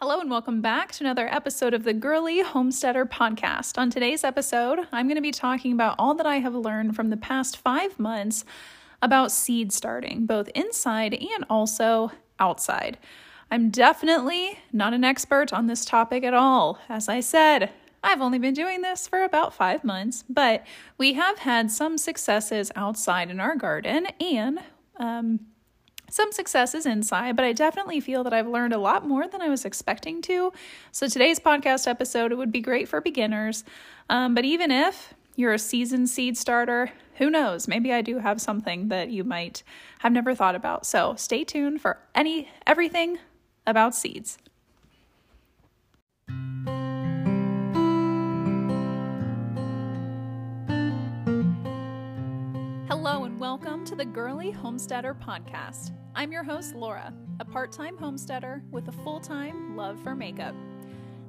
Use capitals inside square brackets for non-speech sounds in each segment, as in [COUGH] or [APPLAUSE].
Hello, and welcome back to another episode of the Girly Homesteader Podcast. On today's episode, I'm going to be talking about all that I have learned from the past five months about seed starting, both inside and also outside. I'm definitely not an expert on this topic at all. As I said, I've only been doing this for about five months, but we have had some successes outside in our garden and um, some successes inside, but I definitely feel that I've learned a lot more than I was expecting to. So today's podcast episode it would be great for beginners, um, but even if you're a seasoned seed starter, who knows? Maybe I do have something that you might have never thought about. So stay tuned for any everything about seeds. To the Girly Homesteader Podcast. I'm your host, Laura, a part time homesteader with a full time love for makeup.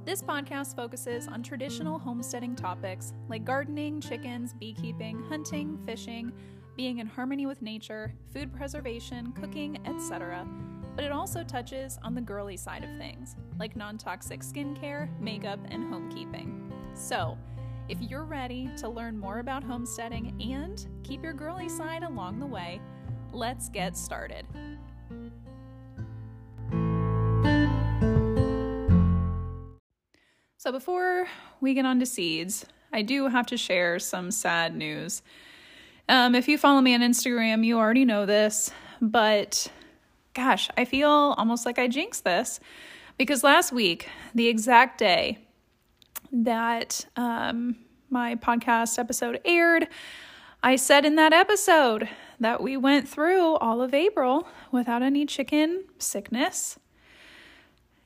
This podcast focuses on traditional homesteading topics like gardening, chickens, beekeeping, hunting, fishing, being in harmony with nature, food preservation, cooking, etc. But it also touches on the girly side of things, like non toxic skincare, makeup, and homekeeping. So, if you're ready to learn more about homesteading and keep your girly side along the way, let's get started. So, before we get on to seeds, I do have to share some sad news. Um, if you follow me on Instagram, you already know this, but gosh, I feel almost like I jinxed this because last week, the exact day that um, my podcast episode aired, I said in that episode that we went through all of April without any chicken sickness.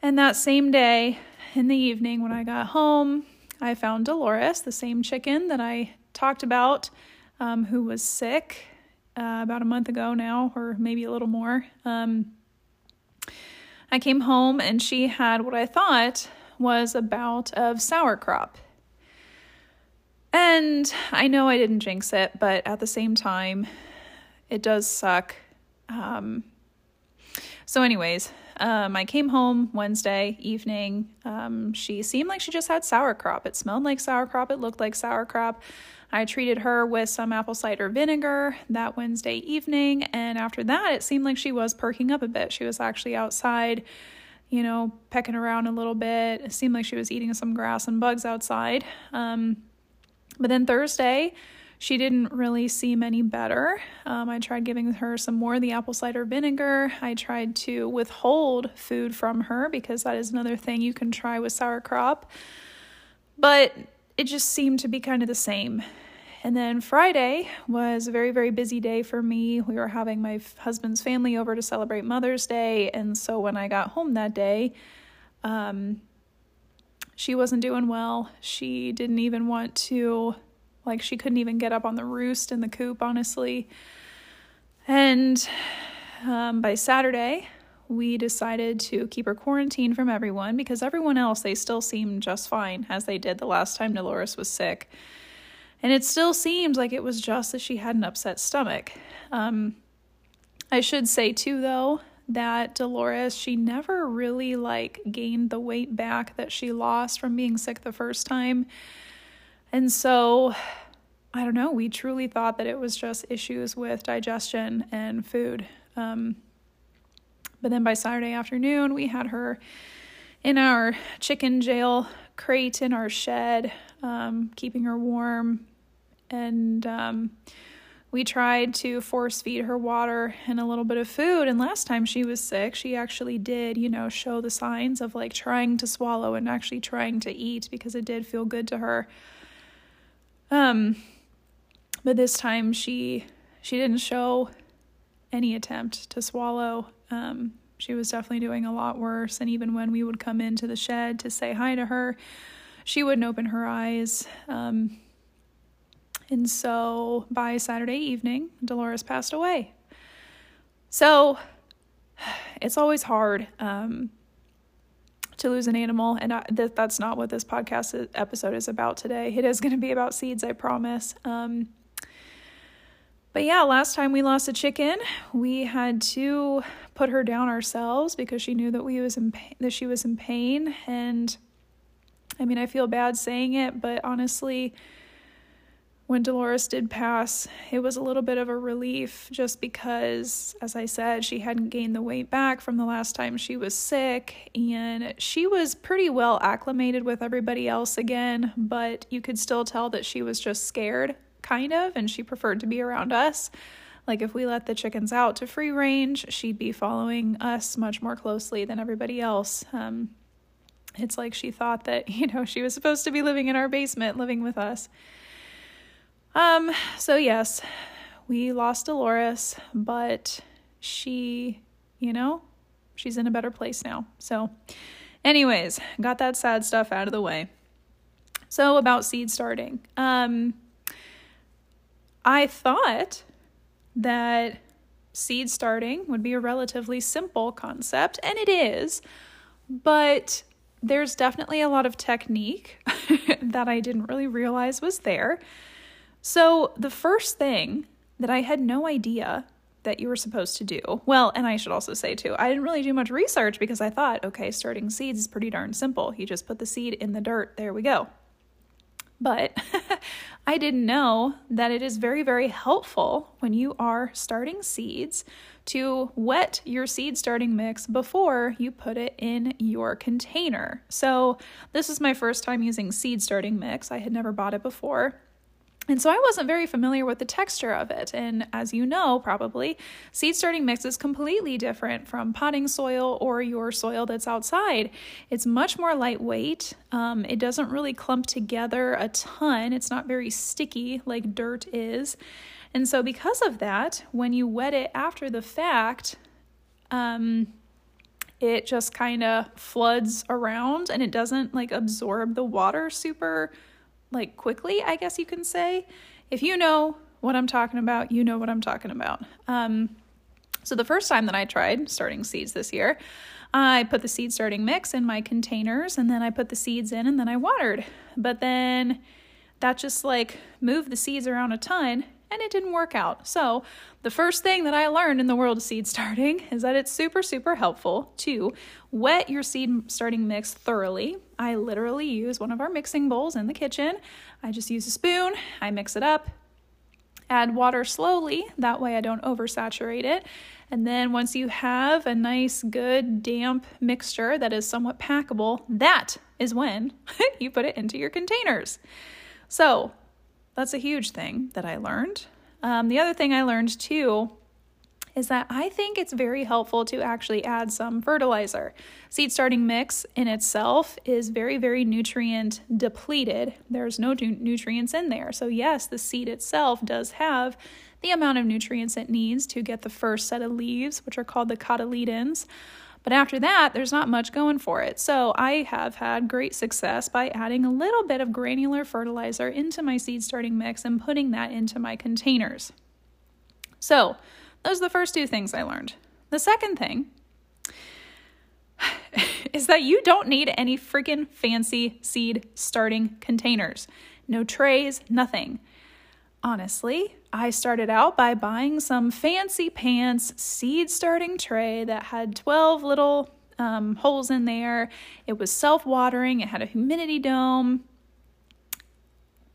And that same day, in the evening, when I got home, I found Dolores, the same chicken that I talked about, um, who was sick uh, about a month ago now, or maybe a little more. Um, I came home and she had what I thought was a bout of crop. And I know I didn't jinx it, but at the same time, it does suck. Um, so, anyways, um, I came home Wednesday evening. Um, she seemed like she just had sour crop. It smelled like sour crop. It looked like sour crop. I treated her with some apple cider vinegar that Wednesday evening. And after that, it seemed like she was perking up a bit. She was actually outside you know, pecking around a little bit. It seemed like she was eating some grass and bugs outside. Um, but then Thursday, she didn't really seem any better. Um, I tried giving her some more of the apple cider vinegar. I tried to withhold food from her because that is another thing you can try with sour crop. But it just seemed to be kind of the same. And then Friday was a very, very busy day for me. We were having my husband's family over to celebrate Mother's Day. And so when I got home that day, um, she wasn't doing well. She didn't even want to, like, she couldn't even get up on the roost in the coop, honestly. And um, by Saturday, we decided to keep her quarantined from everyone because everyone else, they still seemed just fine as they did the last time Dolores was sick. And it still seemed like it was just that she had an upset stomach. Um, I should say, too, though, that Dolores, she never really like gained the weight back that she lost from being sick the first time. And so, I don't know, we truly thought that it was just issues with digestion and food. Um, but then by Saturday afternoon, we had her in our chicken jail crate in our shed, um, keeping her warm, and um, we tried to force feed her water and a little bit of food. And last time she was sick, she actually did, you know, show the signs of like trying to swallow and actually trying to eat because it did feel good to her. Um, but this time she she didn't show any attempt to swallow. Um, she was definitely doing a lot worse. And even when we would come into the shed to say hi to her, she wouldn't open her eyes. Um, and so by Saturday evening, Dolores passed away. So it's always hard um, to lose an animal. And I, th- that's not what this podcast episode is about today. It is going to be about seeds, I promise. Um, But yeah, last time we lost a chicken, we had to put her down ourselves because she knew that we was in pain, that she was in pain and I mean, I feel bad saying it, but honestly, when Dolores did pass, it was a little bit of a relief just because, as I said, she hadn't gained the weight back from the last time she was sick, and she was pretty well acclimated with everybody else again, but you could still tell that she was just scared, kind of, and she preferred to be around us. Like if we let the chickens out to free range, she'd be following us much more closely than everybody else. Um, it's like she thought that, [LAUGHS] you know, she was supposed to be living in our basement, living with us. Um, so yes, we lost Dolores, but she, you know, she's in a better place now. So, anyways, got that sad stuff out of the way. So, about seed starting. Um, I thought that seed starting would be a relatively simple concept, and it is, but there's definitely a lot of technique [LAUGHS] that I didn't really realize was there. So, the first thing that I had no idea that you were supposed to do, well, and I should also say too, I didn't really do much research because I thought, okay, starting seeds is pretty darn simple. You just put the seed in the dirt, there we go. But [LAUGHS] I didn't know that it is very, very helpful when you are starting seeds to wet your seed starting mix before you put it in your container. So, this is my first time using seed starting mix. I had never bought it before. And so I wasn't very familiar with the texture of it. And as you know, probably, seed starting mix is completely different from potting soil or your soil that's outside. It's much more lightweight. Um, it doesn't really clump together a ton. It's not very sticky like dirt is. And so, because of that, when you wet it after the fact, um, it just kind of floods around and it doesn't like absorb the water super like quickly, I guess you can say. If you know what I'm talking about, you know what I'm talking about. Um, so the first time that I tried starting seeds this year, I put the seed starting mix in my containers and then I put the seeds in and then I watered. But then that just like moved the seeds around a ton and it didn't work out. So, the first thing that I learned in the world of seed starting [LAUGHS] is that it's super, super helpful to wet your seed starting mix thoroughly. I literally use one of our mixing bowls in the kitchen. I just use a spoon, I mix it up, add water slowly, that way I don't oversaturate it. And then once you have a nice, good, damp mixture that is somewhat packable, that is when [LAUGHS] you put it into your containers. So, that's a huge thing that I learned. Um, the other thing I learned too is that I think it's very helpful to actually add some fertilizer. Seed starting mix in itself is very, very nutrient depleted. There's no nutrients in there. So, yes, the seed itself does have the amount of nutrients it needs to get the first set of leaves, which are called the cotyledons. But after that, there's not much going for it. So I have had great success by adding a little bit of granular fertilizer into my seed starting mix and putting that into my containers. So those are the first two things I learned. The second thing [LAUGHS] is that you don't need any freaking fancy seed starting containers. No trays, nothing. Honestly, I started out by buying some fancy pants seed starting tray that had 12 little um, holes in there. It was self watering, it had a humidity dome.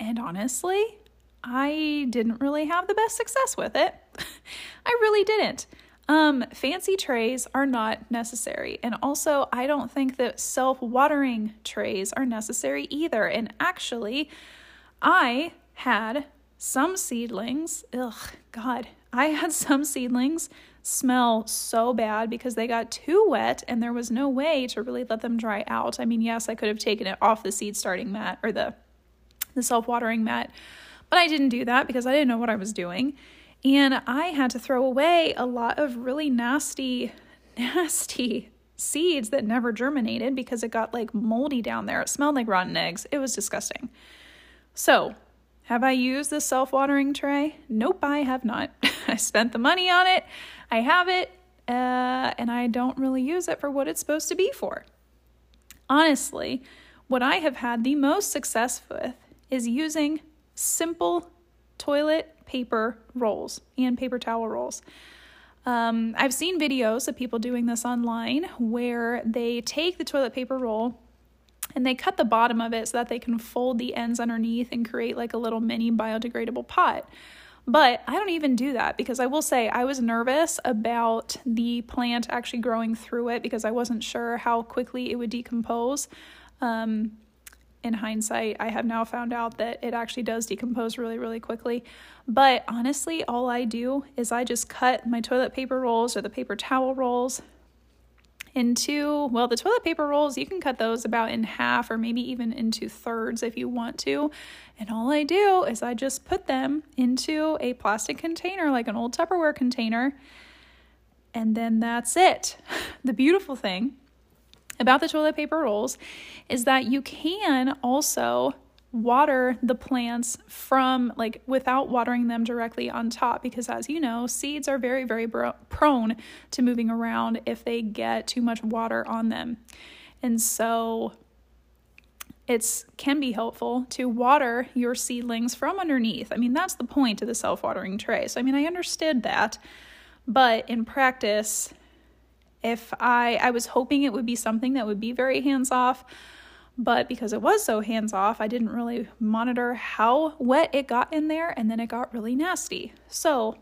And honestly, I didn't really have the best success with it. [LAUGHS] I really didn't. Um, fancy trays are not necessary. And also, I don't think that self watering trays are necessary either. And actually, I had some seedlings, ugh, God, I had some seedlings smell so bad because they got too wet and there was no way to really let them dry out. I mean, yes, I could have taken it off the seed starting mat or the the self-watering mat, but I didn't do that because I didn't know what I was doing. And I had to throw away a lot of really nasty nasty seeds that never germinated because it got like moldy down there. It smelled like rotten eggs. It was disgusting. So, have I used the self watering tray? Nope, I have not. [LAUGHS] I spent the money on it, I have it, uh, and I don't really use it for what it's supposed to be for. Honestly, what I have had the most success with is using simple toilet paper rolls and paper towel rolls. Um, I've seen videos of people doing this online where they take the toilet paper roll and they cut the bottom of it so that they can fold the ends underneath and create like a little mini biodegradable pot. But I don't even do that because I will say I was nervous about the plant actually growing through it because I wasn't sure how quickly it would decompose. Um, in hindsight, I have now found out that it actually does decompose really, really quickly. But honestly, all I do is I just cut my toilet paper rolls or the paper towel rolls into, well, the toilet paper rolls, you can cut those about in half or maybe even into thirds if you want to. And all I do is I just put them into a plastic container, like an old Tupperware container, and then that's it. [LAUGHS] The beautiful thing about the toilet paper rolls is that you can also water the plants from like without watering them directly on top because as you know seeds are very very prone to moving around if they get too much water on them. And so it's can be helpful to water your seedlings from underneath. I mean that's the point of the self-watering tray. So i mean i understood that but in practice if i i was hoping it would be something that would be very hands off but because it was so hands off, I didn't really monitor how wet it got in there, and then it got really nasty. So,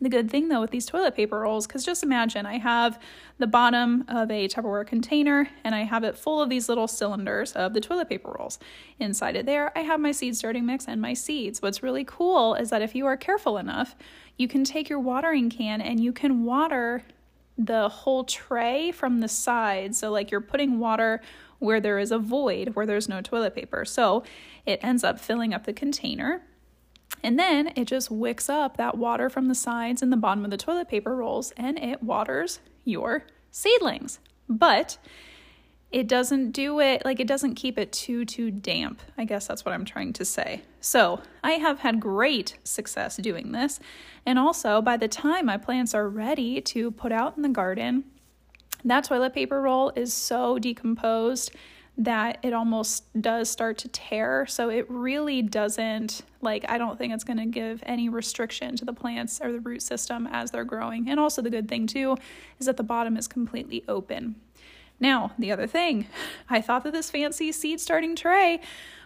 the good thing though with these toilet paper rolls, because just imagine I have the bottom of a Tupperware container and I have it full of these little cylinders of the toilet paper rolls. Inside of there, I have my seed starting mix and my seeds. What's really cool is that if you are careful enough, you can take your watering can and you can water the whole tray from the side. So, like you're putting water where there is a void, where there's no toilet paper. So it ends up filling up the container. And then it just wicks up that water from the sides and the bottom of the toilet paper rolls and it waters your seedlings. But it doesn't do it like it doesn't keep it too too damp. I guess that's what I'm trying to say. So, I have had great success doing this. And also, by the time my plants are ready to put out in the garden, that toilet paper roll is so decomposed that it almost does start to tear. So it really doesn't, like, I don't think it's going to give any restriction to the plants or the root system as they're growing. And also, the good thing, too, is that the bottom is completely open. Now, the other thing, I thought that this fancy seed starting tray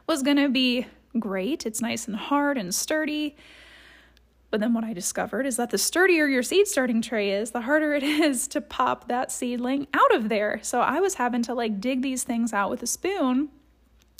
was going to be great. It's nice and hard and sturdy. But then what I discovered is that the sturdier your seed starting tray is, the harder it [LAUGHS] is to pop that seedling out of there. So I was having to like dig these things out with a spoon.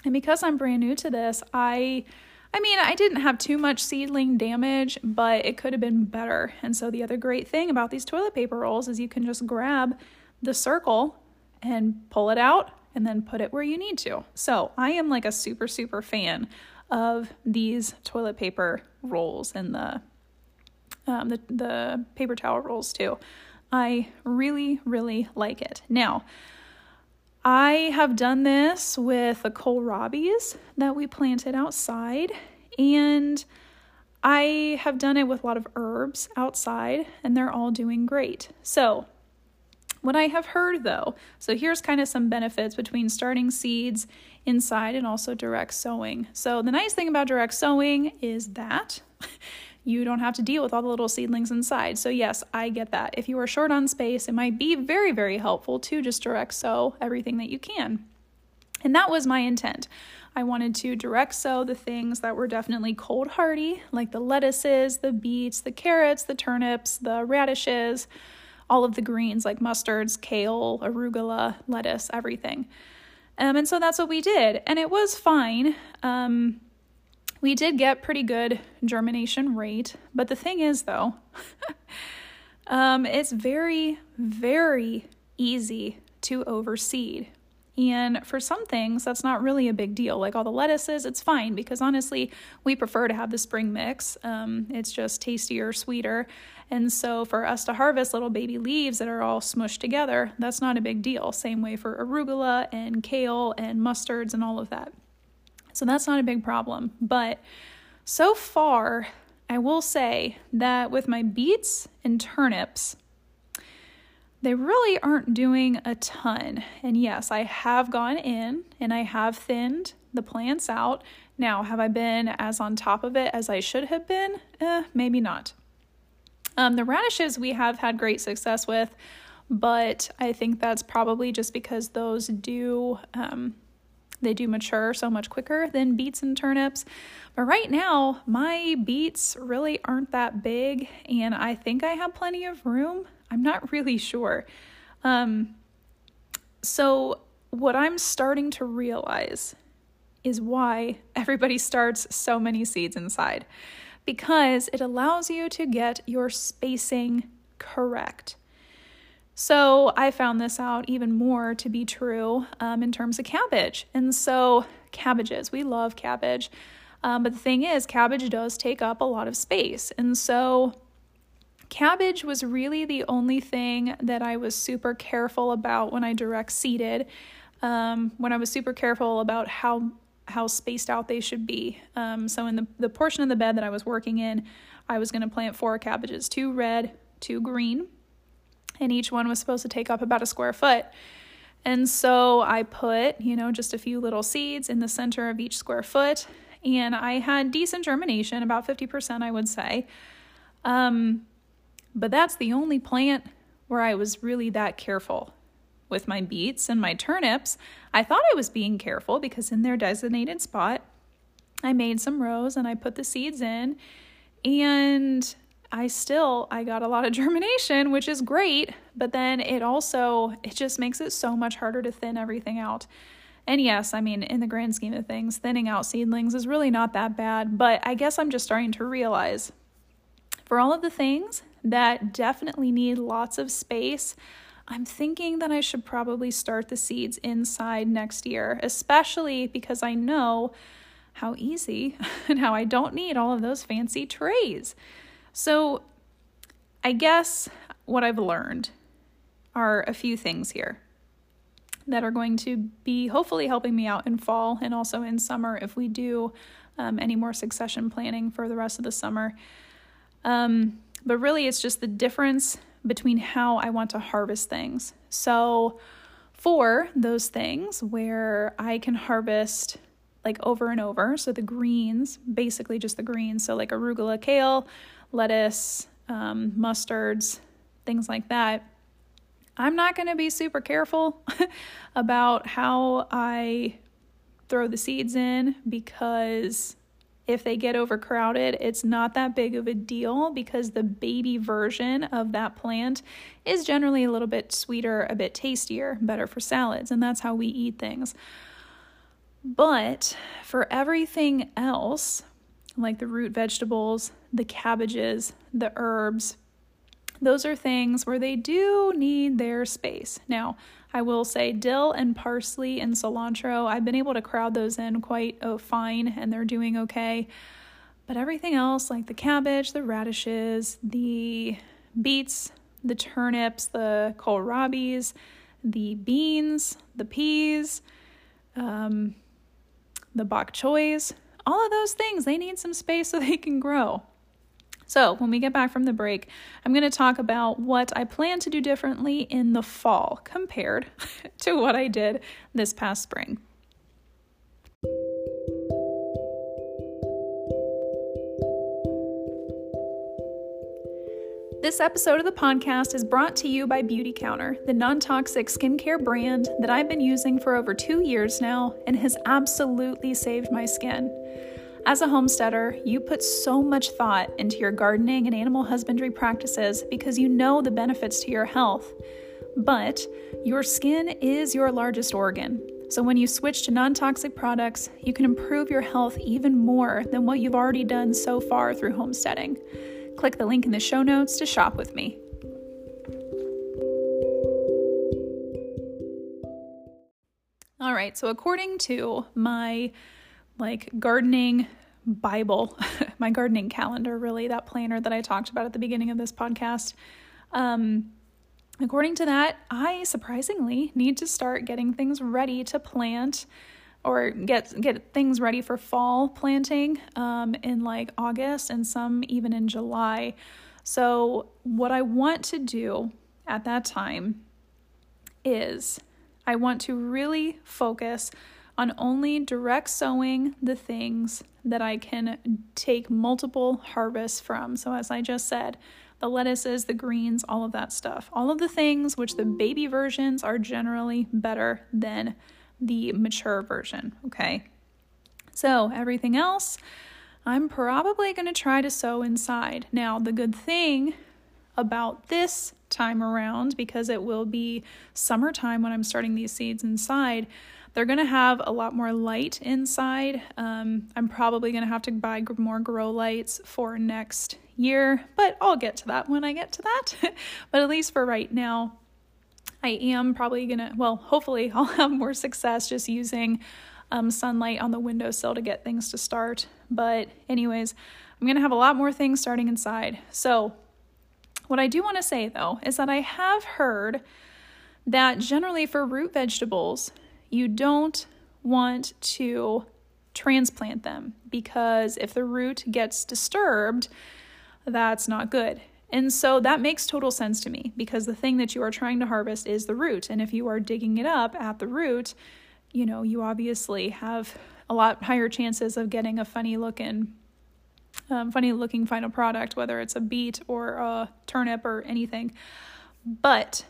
And because I'm brand new to this, I I mean, I didn't have too much seedling damage, but it could have been better. And so the other great thing about these toilet paper rolls is you can just grab the circle and pull it out and then put it where you need to. So, I am like a super super fan of these toilet paper rolls and the um, the, the paper towel rolls too. I really, really like it. Now, I have done this with the kohlrabis that we planted outside, and I have done it with a lot of herbs outside, and they're all doing great. So, what I have heard though, so here's kind of some benefits between starting seeds inside and also direct sowing. So, the nice thing about direct sowing is that [LAUGHS] you don't have to deal with all the little seedlings inside. So, yes, I get that. If you are short on space, it might be very, very helpful to just direct sow everything that you can. And that was my intent. I wanted to direct sow the things that were definitely cold hardy, like the lettuces, the beets, the carrots, the turnips, the radishes, all of the greens like mustards, kale, arugula, lettuce, everything. Um, and so that's what we did. And it was fine. Um, we did get pretty good germination rate, but the thing is, though, [LAUGHS] um, it's very, very easy to overseed. And for some things, that's not really a big deal. Like all the lettuces, it's fine because honestly, we prefer to have the spring mix. Um, it's just tastier, sweeter. And so for us to harvest little baby leaves that are all smushed together, that's not a big deal. Same way for arugula and kale and mustards and all of that. So that's not a big problem. But so far, I will say that with my beets and turnips, they really aren't doing a ton. And yes, I have gone in and I have thinned the plants out. Now, have I been as on top of it as I should have been? Eh, maybe not. Um, the radishes we have had great success with, but I think that's probably just because those do um, they do mature so much quicker than beets and turnips. But right now, my beets really aren't that big, and I think I have plenty of room. I'm not [LAUGHS] really sure. Um, so, what I'm starting to realize is why everybody [LAUGHS] starts so many seeds inside because it allows you to get your spacing correct. So I found this out even more to be true um, in terms of cabbage. And so, cabbages, we love cabbage. Um, but the thing is, cabbage does take up a lot of space. And so, cabbage was really the only thing that I was super careful about when I direct seeded. Um, when I was super careful about how how spaced out they should be. Um, so in the, the portion of the bed that I was working in, I was going to plant four cabbages, two red, two green, and each one was supposed to take up about a square foot. And so I put, you know, just a few little seeds in the center of each square foot, and I had decent germination, about 50%, I would say. Um, but that's the only plant where I was really that careful with my beets and my turnips, I thought I was being careful because in their designated spot, I made some rows and I put the seeds in and I still I got a lot of [LAUGHS] germination, which is great, but then it also it just makes it so much harder to thin everything out. And yes, I mean, in the grand scheme of things, thinning out seedlings is really not that bad, but I guess I'm just starting to realize for all of the things that definitely need lots of space, I'm thinking that I should probably start the seeds inside next year, especially because I know how easy [LAUGHS] and how I don't need all of those fancy trays. So, I guess what I've learned are a few things here that are going to be hopefully helping me out in fall and also in summer if we do um, any more succession planning for the rest of the summer. Um, but really, it's just the difference between how I want to harvest things. So, for those things where I can harvest like over and over, so the greens, basically just the greens, so like arugula, kale, lettuce, um, mustards, things like that. I'm not going to be super careful [LAUGHS] about how I throw the seeds in because if they get overcrowded, it's not that big of a deal because the baby version of that plant is generally a little bit sweeter, a bit tastier, better for salads, and that's how we eat things. But for everything else, like the root vegetables, the cabbages, the herbs, those are things where they do need their space. Now, I will say dill and parsley and cilantro, I've been able to crowd those in quite oh, fine and they're doing okay. But everything else, like the cabbage, the radishes, the beets, the turnips, the kohlrabis, the beans, the peas, um, the bok choys, all of those things, they need some space [LAUGHS] so they can grow. So, when we get back from the break, I'm going to talk about what I plan to do differently in the fall compared [LAUGHS] to what I did this past spring. This episode of the podcast is brought to you by Beautycounter, the non toxic skincare brand that I've been using for over two years now and has absolutely saved my skin. As a homesteader, you put so much thought into your gardening and animal husbandry practices because you know the benefits to your health. But your skin is your largest organ. So when you switch to non toxic products, you can improve your health even more than what you've already done so far through homesteading. Click the link in the show notes to shop with me. All right, so according to my like gardening Bible, [LAUGHS] my gardening calendar, really, that planner that I talked about at the beginning of this podcast. Um, according to that, I surprisingly need to start getting things ready to plant or get get things ready for fall planting um, in like August and some even in July. So what I want to do at that time is I want to really focus on only direct sowing the things that I can take multiple harvests from. So, as I just said, the lettuces, the greens, all of that stuff. All of the things which the baby versions are generally better than the mature version, okay? So, everything else, I'm probably going to try to sow inside. Now, the good thing about this time around, because it will be summertime when I'm starting these seeds inside, they're going to have a lot more light inside. Um, I'm probably going to have to buy more grow lights for next year, but I'll get to that when I get to that. [LAUGHS] but at least for right now, I am probably to, well, hopefully, [LAUGHS] I'll have more success just using um, sunlight on the windowsill to get things to start. But, anyways, I'm to have a lot more things starting inside. So, what I do want to say though is that I have heard that generally for root vegetables, you don't want to transplant them because if the root gets disturbed, that's not good. And so that makes total sense to me because the thing that you are trying to harvest is the root. And if you are digging it up at the root, you know, you obviously have a lot higher chances of getting a funny looking um, funny looking final product, whether it's a beet or a turnip or anything. But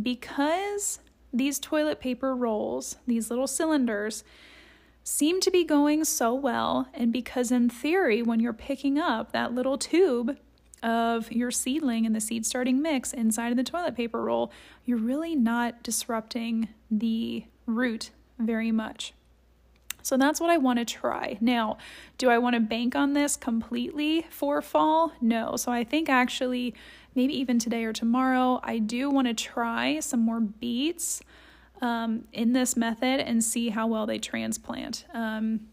because these toilet paper rolls, these little cylinders, seem to be going so well, and because in theory, when you're picking up that little tube of your seedling and the seed starting mix inside of the toilet paper roll, you're really not disrupting the root very much. So that's what I want to try. Now, do I want to bank on this completely for fall? No. So I think actually, maybe even today or tomorrow, I do want to try some more beets um, in this method and see how well they transplant. Um,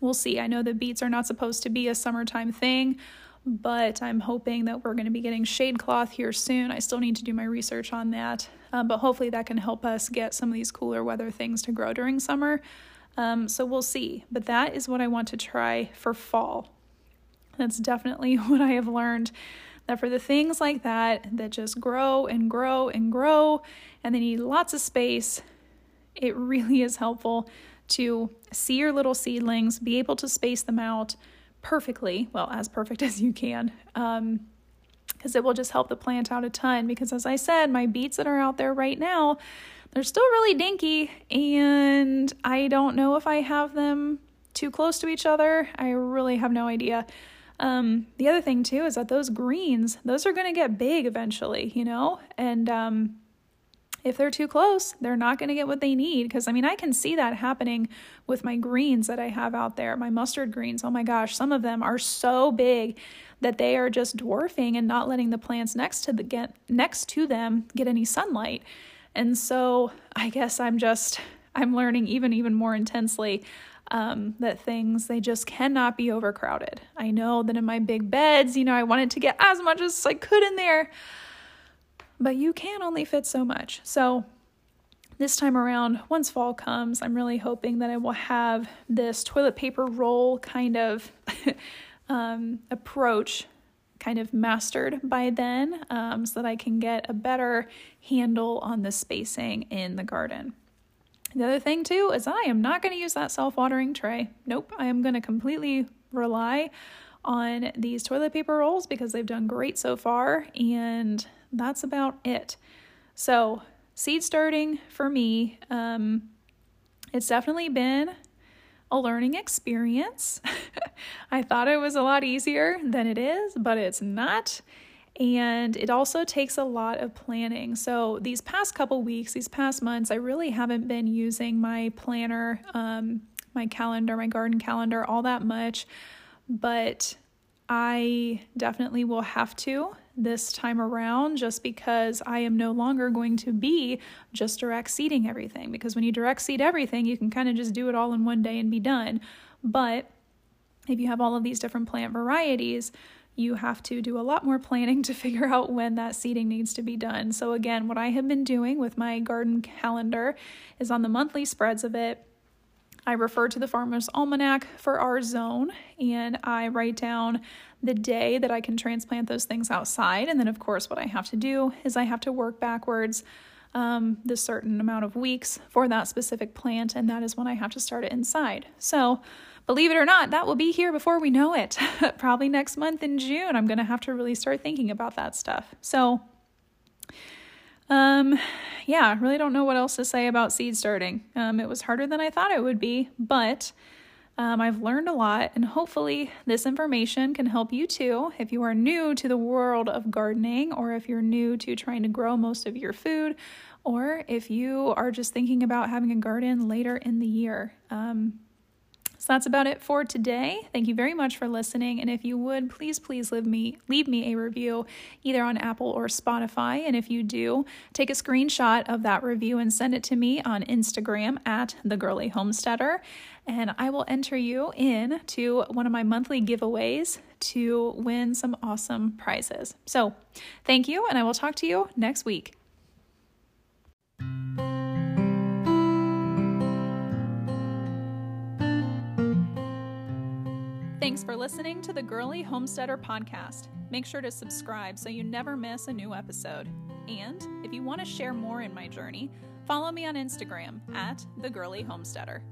we'll see. I know the beets are not supposed to be a summertime thing but I'm hoping that we're going to be getting shade cloth here soon. I still need to do my research on that, um, but hopefully that can help us get some of these cooler weather things to grow during summer. Um, so we'll see, but that is what I want to try for fall. That's definitely [LAUGHS] what I have learned that for the things like that that just grow and grow and grow and they need lots of space, it [LAUGHS] really is helpful to see your little seedlings, be able to space them out perfectly, well, as perfect [LAUGHS] as you can, because um, it will just help the plant out a ton. Because as I said, my beets that are out there right now, they're still really dinky, and I don't know if I have them too close to each other. I really have no idea. Um, the other thing too is that those greens, those are going to get big eventually, you know, and um, if they're too close, they're not going to get what they need. Because I mean, I can see that happening with my greens that I have out there, my mustard greens. Oh my gosh, some of them are so big that they are just dwarfing and not letting the plants next to the get next to them get any sunlight. And so I guess I'm just I'm learning even even more intensely um, that things they just cannot be overcrowded. I know that in my big beds, you know, I wanted to get as much as I could in there but you can only fit so much. So, this time around, once fall comes, I'm really hoping that I will have this toilet paper roll kind of [LAUGHS] um, approach kind of mastered by then um, so that I can get a better handle on the spacing in the garden. The other thing, too, is I am not going to use that self watering tray. Nope, I am going to completely rely on these toilet paper rolls because they've done great so far and that's about it. So, seed starting for me, um, it's definitely been a learning experience. [LAUGHS] I thought it was a lot easier than it is, but it's not. And it also takes a lot of planning. So, these past couple weeks, these past months, I really haven't been using my planner, um, my calendar, my garden calendar all that much. But I definitely will have to this time around just because I am no longer going to be just direct seeding everything. Because when you direct seed everything, you can kind of just do it all in one day and be done. But if you have all of these different plant varieties, you have to do a lot more planning [LAUGHS] to figure out when that seeding needs to be done. So, again, what I have been doing with my garden calendar is on the monthly spreads of it. I refer to the Farmer's Almanac for our zone and I write down the day that I can transplant those things outside. And then, of course, what I have to do is I have to work backwards um, the certain amount of weeks for that specific plant, and that is when I have to start it inside. So, believe it or not, that will be here before we know it. [LAUGHS] Probably next month in June, I'm going to have to really start thinking about that stuff. So, um, yeah, really don't know what else to say about seed starting. Um, it was harder than I thought it would be, but um, I've learned a lot, and hopefully, this information can help you too if you are new to the world of gardening, or if you're new to trying to grow most of your food, or if you are just thinking about having a garden later in the year. Um, so that's about it for today. Thank you very much for listening. And if you would, please, please leave me leave me a review either on Apple or Spotify. And if you do, take a screenshot of that review and send it to me on Instagram at the girly homesteader. And I will enter you in to one of my monthly giveaways to win some awesome prizes. So thank you, and I will talk to you next week. Thanks for listening to the Girly Homesteader podcast. Make sure to subscribe so you never miss a new episode. And if you want to share more in my journey, follow me on Instagram at the Girly Homesteader.